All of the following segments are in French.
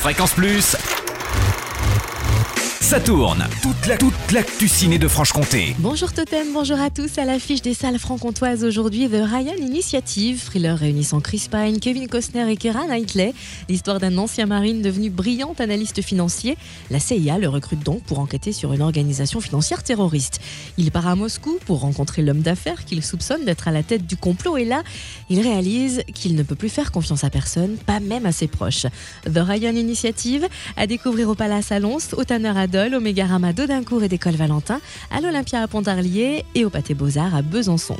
Fréquence Plus. Ça tourne. Toute la toute l'actu de Franche-Comté. Bonjour Totem, bonjour à tous. À l'affiche des salles franc-comtoises aujourd'hui, The Ryan Initiative, thriller réunissant Chris Pine, Kevin Costner et Keira Knightley. L'histoire d'un ancien marine devenu brillant analyste financier. La CIA le recrute donc pour enquêter sur une organisation financière terroriste. Il part à Moscou pour rencontrer l'homme d'affaires qu'il soupçonne d'être à la tête du complot et là, il réalise qu'il ne peut plus faire confiance à personne, pas même à ses proches. The Ryan Initiative à découvrir au Palace à Lons, au Tanner à Au Mégarama d'Audincourt et d'École Valentin, à l'Olympia à Pontarlier et au Pâté Beaux-Arts à Besançon.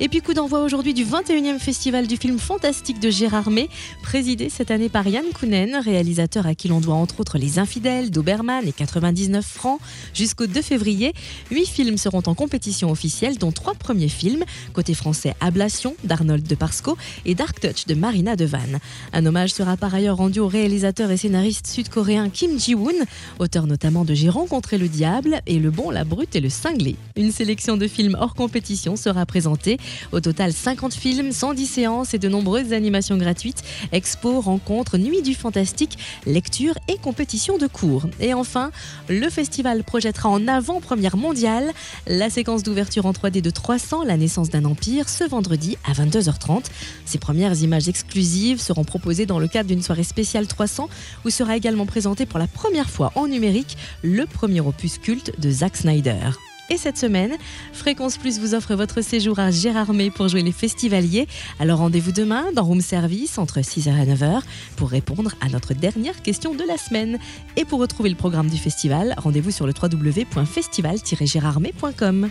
Et puis coup d'envoi aujourd'hui du 21e festival du film fantastique de Gérard May, présidé cette année par Yann Kounen, réalisateur à qui l'on doit entre autres Les Infidèles, Doberman et 99 francs. Jusqu'au 2 février, huit films seront en compétition officielle, dont trois premiers films. Côté français, Ablation d'Arnold de Parsco et Dark Touch de Marina Devan. Un hommage sera par ailleurs rendu au réalisateur et scénariste sud-coréen Kim Ji-woon, auteur notamment de J'ai rencontré le diable et Le bon, la brute et le cinglé. Une sélection de films hors compétition sera présentée. Au total, 50 films, 110 séances et de nombreuses animations gratuites, expos, rencontres, nuits du fantastique, lectures et compétitions de cours. Et enfin, le festival projettera en avant-première mondiale la séquence d'ouverture en 3D de 300, la naissance d'un empire, ce vendredi à 22h30. Ces premières images exclusives seront proposées dans le cadre d'une soirée spéciale 300 où sera également présenté pour la première fois en numérique le premier opus culte de Zack Snyder. Et cette semaine, Fréquence Plus vous offre votre séjour à Gérardmer pour jouer les festivaliers. Alors rendez-vous demain dans Room Service entre 6h et 9h pour répondre à notre dernière question de la semaine. Et pour retrouver le programme du festival, rendez-vous sur le www.festival-gérardmer.com.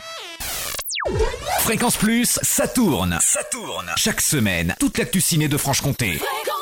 Fréquence Plus, ça tourne. Ça tourne. Chaque semaine, toute l'actu ciné de Franche-Comté. Fréquence Plus